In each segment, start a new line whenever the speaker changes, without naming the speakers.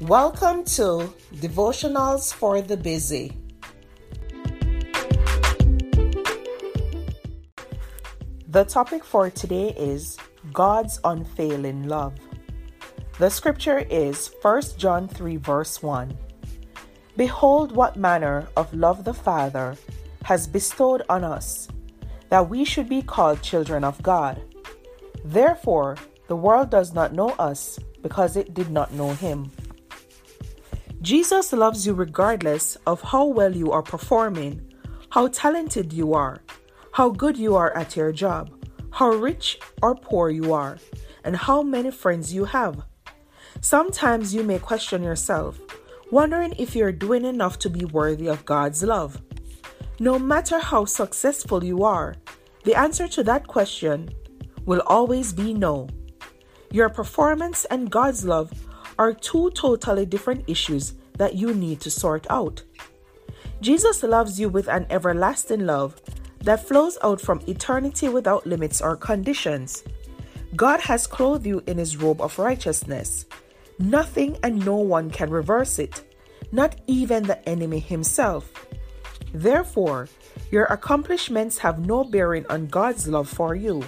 Welcome to Devotionals for the Busy. The topic for today is God's unfailing love. The scripture is 1 John 3, verse 1. Behold, what manner of love the Father has bestowed on us, that we should be called children of God. Therefore, the world does not know us because it did not know him. Jesus loves you regardless of how well you are performing, how talented you are, how good you are at your job, how rich or poor you are, and how many friends you have. Sometimes you may question yourself, wondering if you're doing enough to be worthy of God's love. No matter how successful you are, the answer to that question will always be no. Your performance and God's love are two totally different issues that you need to sort out. Jesus loves you with an everlasting love that flows out from eternity without limits or conditions. God has clothed you in his robe of righteousness. Nothing and no one can reverse it, not even the enemy himself. Therefore, your accomplishments have no bearing on God's love for you.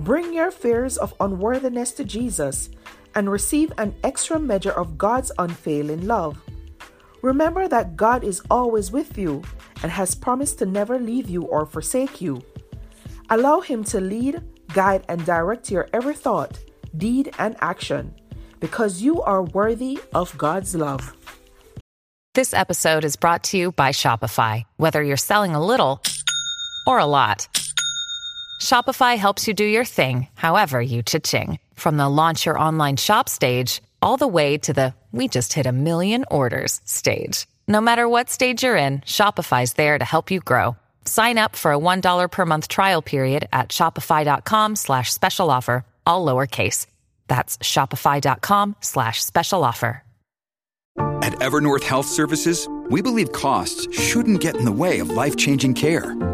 Bring your fears of unworthiness to Jesus and receive an extra measure of God's unfailing love. Remember that God is always with you and has promised to never leave you or forsake you. Allow Him to lead, guide, and direct your every thought, deed, and action because you are worthy of God's love.
This episode is brought to you by Shopify. Whether you're selling a little or a lot, Shopify helps you do your thing, however you cha-ching. From the launch your online shop stage, all the way to the we just hit a million orders stage. No matter what stage you're in, Shopify's there to help you grow. Sign up for a $1 per month trial period at shopify.com slash special offer, all lowercase. That's shopify.com slash special offer.
At Evernorth Health Services, we believe costs shouldn't get in the way of life-changing care.